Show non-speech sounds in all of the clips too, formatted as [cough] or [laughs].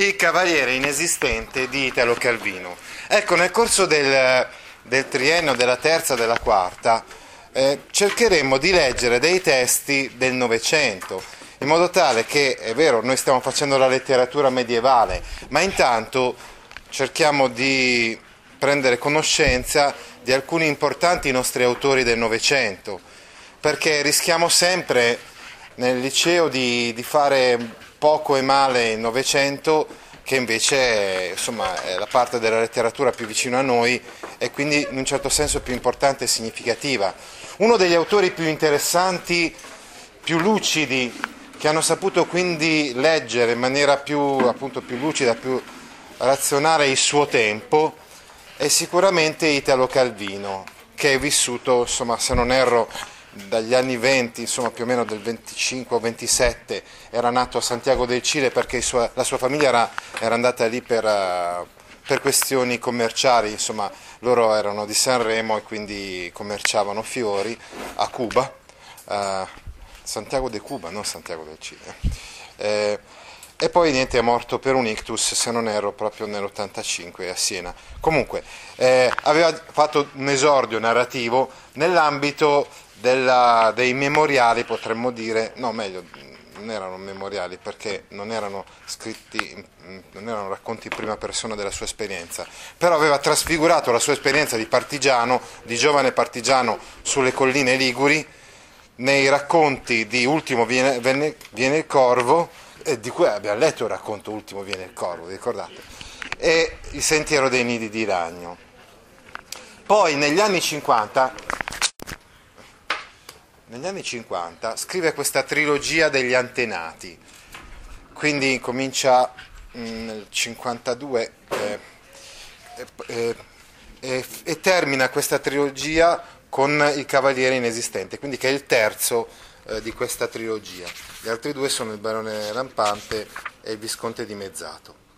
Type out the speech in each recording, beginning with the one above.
Il Cavaliere inesistente di Italo Calvino. Ecco, nel corso del, del triennio della terza e della quarta eh, cercheremo di leggere dei testi del Novecento, in modo tale che, è vero, noi stiamo facendo la letteratura medievale, ma intanto cerchiamo di prendere conoscenza di alcuni importanti nostri autori del Novecento, perché rischiamo sempre nel liceo di, di fare poco e male il Novecento, che invece insomma, è la parte della letteratura più vicina a noi e quindi in un certo senso più importante e significativa. Uno degli autori più interessanti, più lucidi, che hanno saputo quindi leggere in maniera più, appunto, più lucida, più razionale il suo tempo, è sicuramente Italo Calvino, che è vissuto, insomma, se non erro, dagli anni 20, insomma più o meno del 25 o 27, era nato a Santiago del Cile perché sua, la sua famiglia era, era andata lì per, uh, per, questioni commerciali, insomma loro erano di Sanremo e quindi commerciavano fiori a Cuba, uh, Santiago de Cuba, non Santiago del Cile. Eh, e poi niente, è morto per un ictus, se non ero proprio nell'85 a Siena. Comunque, eh, aveva fatto un esordio narrativo nell'ambito della, dei memoriali, potremmo dire, no meglio, non erano memoriali perché non erano scritti, non erano racconti in prima persona della sua esperienza, però aveva trasfigurato la sua esperienza di partigiano, di giovane partigiano sulle colline liguri, nei racconti di Ultimo viene, viene, viene il Corvo, eh, di cui abbiamo letto il racconto Ultimo viene il Corvo, vi ricordate? E Il sentiero dei nidi di ragno. Poi negli anni 50 negli anni 50 scrive questa trilogia degli antenati, quindi comincia mm, nel 52 eh, eh, eh, e termina questa trilogia con Il Cavaliere Inesistente, quindi che è il terzo eh, di questa trilogia. Gli altri due sono Il Barone Rampante e Il Visconte di Mezzato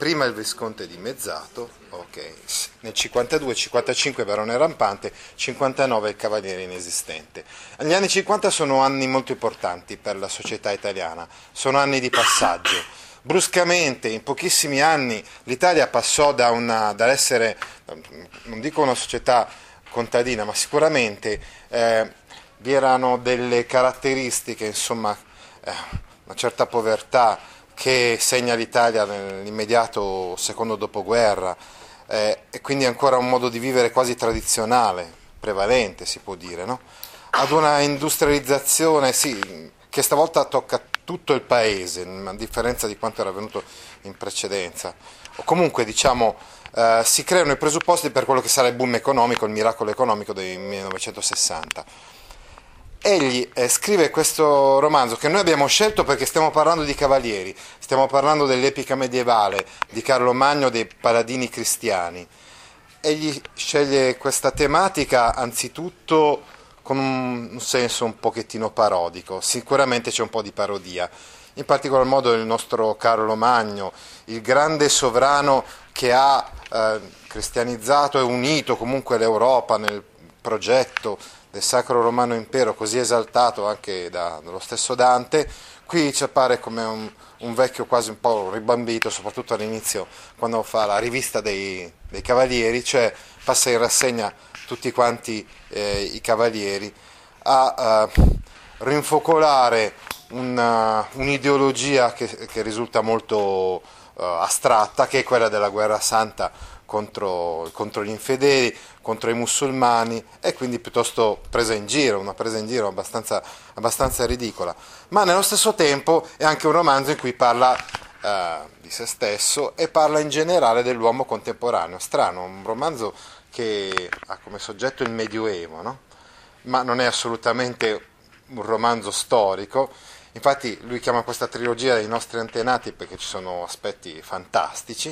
prima il Visconte di Mezzato, okay. nel 52-55 Barone Rampante, 59 il Cavaliere Inesistente. Gli anni 50 sono anni molto importanti per la società italiana, sono anni di passaggio. Bruscamente, in pochissimi anni, l'Italia passò da una, dall'essere, non dico una società contadina, ma sicuramente eh, vi erano delle caratteristiche, insomma, eh, una certa povertà, che segna l'Italia nell'immediato secondo dopoguerra eh, e quindi ancora un modo di vivere quasi tradizionale, prevalente si può dire, no? ad una industrializzazione sì, che stavolta tocca tutto il paese, a differenza di quanto era avvenuto in precedenza. O comunque diciamo eh, si creano i presupposti per quello che sarà il boom economico, il miracolo economico del 1960 egli eh, scrive questo romanzo che noi abbiamo scelto perché stiamo parlando di cavalieri, stiamo parlando dell'epica medievale di Carlo Magno dei paladini cristiani. Egli sceglie questa tematica anzitutto con un senso un pochettino parodico, sicuramente c'è un po' di parodia. In particolar modo il nostro Carlo Magno, il grande sovrano che ha eh, cristianizzato e unito comunque l'Europa nel progetto del Sacro Romano Impero, così esaltato anche da, dallo stesso Dante, qui ci appare come un, un, vecchio quasi un po' ribambito, soprattutto all'inizio quando fa la rivista dei, dei cavalieri, cioè passa in rassegna tutti quanti eh, i cavalieri, a uh, rinfocolare una, un'ideologia che, che, risulta molto uh, astratta, che è quella della guerra santa contro, contro, gli infedeli, contro i musulmani e quindi piuttosto presa in giro, una presa in giro abbastanza, abbastanza ridicola. Ma nello stesso tempo è anche un romanzo in cui parla eh, di se stesso e parla in generale dell'uomo contemporaneo. Strano, un romanzo che ha come soggetto il Medioevo, no? ma non è assolutamente un romanzo storico. Infatti lui chiama questa trilogia dei nostri antenati perché ci sono aspetti fantastici.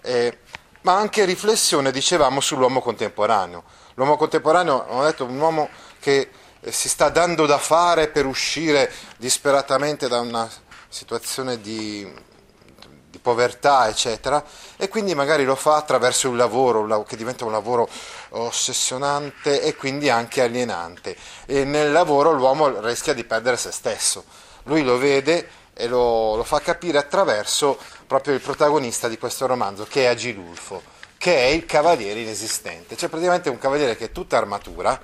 E ma anche riflessione, dicevamo, sull'uomo contemporaneo. L'uomo contemporaneo, abbiamo detto, un uomo che eh, si sta dando da fare per uscire disperatamente da una situazione di, di povertà, eccetera, e quindi magari lo fa attraverso un lavoro, che diventa un lavoro ossessionante e quindi anche alienante. E nel lavoro l'uomo rischia di perdere se stesso. Lui lo vede e lo, lo, fa capire attraverso proprio il protagonista di questo romanzo, che è Agilulfo, che è il cavaliere inesistente, cioè praticamente un cavaliere che è tutta armatura,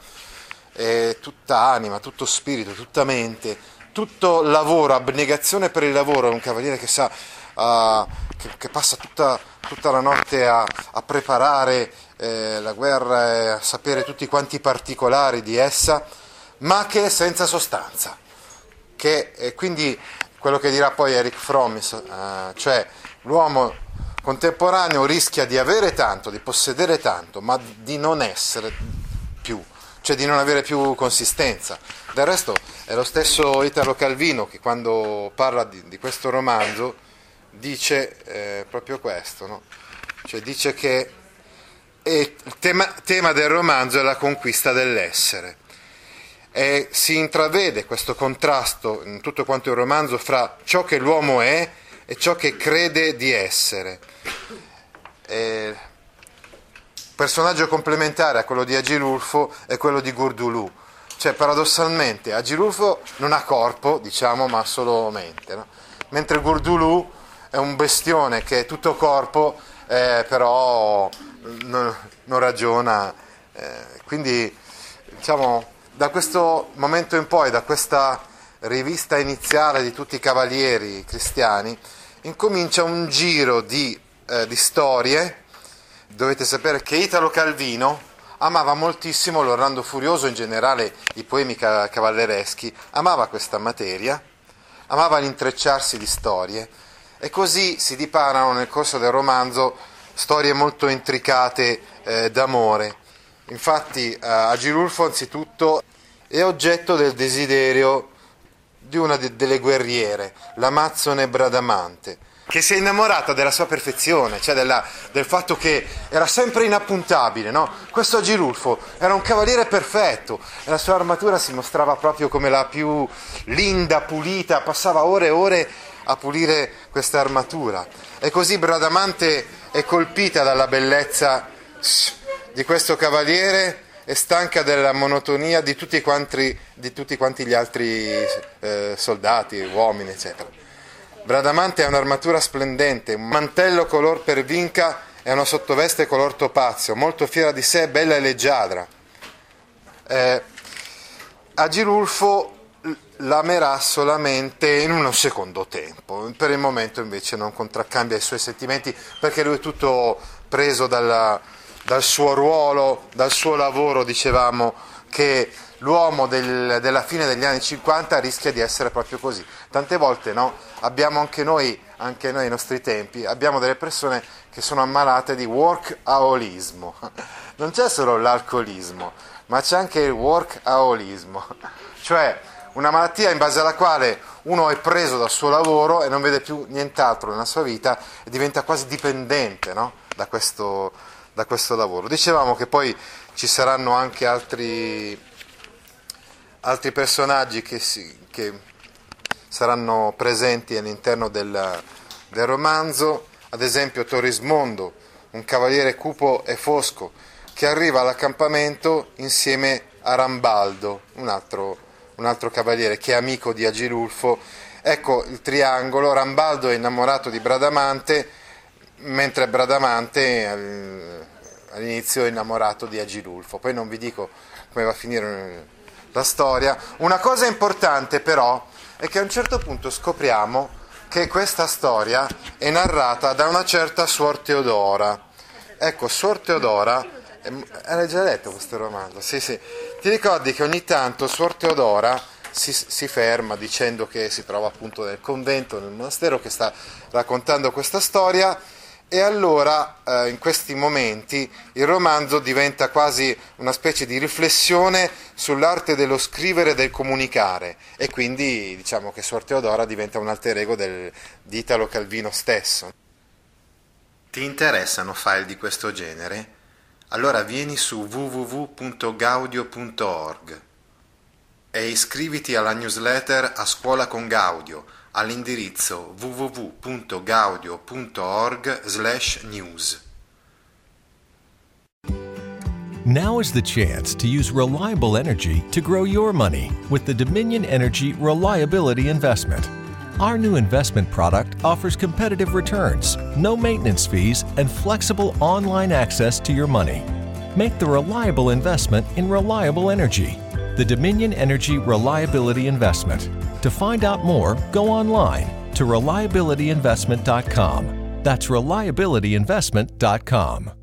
è tutta anima, tutto spirito, tutta mente, tutto lavoro, abnegazione per il lavoro, è un cavaliere che sa... Uh, che, che, passa tutta, tutta, la notte a, a preparare eh, la guerra e a sapere tutti quanti i particolari di essa, ma che è senza sostanza. Che, e quindi quello che dirà poi Eric Fromm, eh, cioè l'uomo contemporaneo rischia di avere tanto, di possedere tanto, ma di non essere più, cioè di non avere più consistenza. Del resto è lo stesso Italo Calvino che quando parla di, di questo romanzo dice eh, proprio questo, no? cioè dice che il tema, tema del romanzo è la conquista dell'essere e si intravede questo contrasto in tutto quanto il romanzo fra ciò che l'uomo è e ciò che crede di essere. E personaggio complementare a quello di Agilulfo è quello di Gurdulù. Cioè, paradossalmente, Agilulfo non ha corpo, diciamo, ma solo mente, no? mentre Gurdulù è un bestione che è tutto corpo, eh, però non, non ragiona. Eh, quindi, diciamo, da questo momento in poi, da questa rivista iniziale di tutti i cavalieri cristiani, incomincia un giro di, eh, di storie. Dovete sapere che Italo Calvino amava moltissimo l'Orlando Furioso, in generale i poemi cavallereschi, amava questa materia, amava l'intrecciarsi di storie e così si dipanano nel corso del romanzo storie molto intricate eh, d'amore. Infatti eh, Agilulfo anzitutto è oggetto del desiderio di una de- delle guerriere, l'Amazzone Bradamante, che si è innamorata della sua perfezione, cioè della, del fatto che era sempre inappuntabile. No? Questo Agilulfo era un cavaliere perfetto e la sua armatura si mostrava proprio come la più linda, pulita, passava ore e ore a pulire questa armatura. E così Bradamante è colpita dalla bellezza di questo cavaliere è stanca della monotonia di tutti quanti, di tutti quanti gli altri eh, soldati, uomini, eccetera. Bradamante ha un'armatura splendente, un mantello color per vinca e una sottoveste color topazio, molto fiera di sé, bella e leggiadra. Eh, Agilulfo l'amerà solamente in uno secondo tempo, per il momento invece non contraccambia i suoi sentimenti perché lui è tutto preso dalla, dal suo ruolo, dal suo lavoro, dicevamo che l'uomo del, della fine degli anni 50 rischia di essere proprio così. Tante volte no? abbiamo anche noi, anche noi nei nostri tempi, abbiamo delle persone che sono ammalate di workaholismo. [laughs] Non c'è solo l'alcolismo, ma c'è anche il workaholismo, [laughs] cioè una malattia in base alla quale uno è preso dal suo lavoro e non vede più nient'altro nella sua vita e diventa quasi dipendente no? da questo da questo lavoro. Dicevamo che poi ci saranno anche altri, altri personaggi che, si, che, saranno presenti all'interno del, del romanzo, ad esempio Torismondo, un cavaliere cupo e fosco, che arriva all'accampamento insieme a Rambaldo, un altro, un altro cavaliere che è amico di Agilulfo. Ecco il triangolo, Rambaldo è innamorato di Bradamante, mentre Bradamante all'inizio è innamorato di Agilulfo, poi non vi dico come va a finire la storia. Una cosa importante però è che a un certo punto scopriamo che questa storia è narrata da una certa Suor Teodora. Ecco, Suor Teodora, hai già letto questo romanzo? Sì, sì. Ti ricordi che ogni tanto Suor Teodora si, si, ferma dicendo che si trova appunto nel convento, nel monastero, che sta raccontando questa storia e allora eh, in questi momenti il romanzo diventa quasi una specie di riflessione sull'arte dello scrivere e del comunicare e quindi diciamo che Suor Teodora diventa un alter ego del, di Italo Calvino stesso. Ti interessano file di questo genere? Allora vieni su www.gaudio.org e iscriviti alla newsletter A Scuola con Gaudio all'indirizzo www.gaudio.org/news. Now is the chance to use reliable energy to grow your money with the Dominion Energy Reliability Investment. Our new investment product offers competitive returns, no maintenance fees, and flexible online access to your money. Make the reliable investment in reliable energy. The Dominion Energy Reliability Investment. To find out more, go online to reliabilityinvestment.com. That's reliabilityinvestment.com.